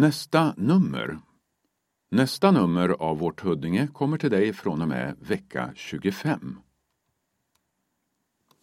Nästa nummer. Nästa nummer av Vårt Huddinge kommer till dig från och med vecka 25.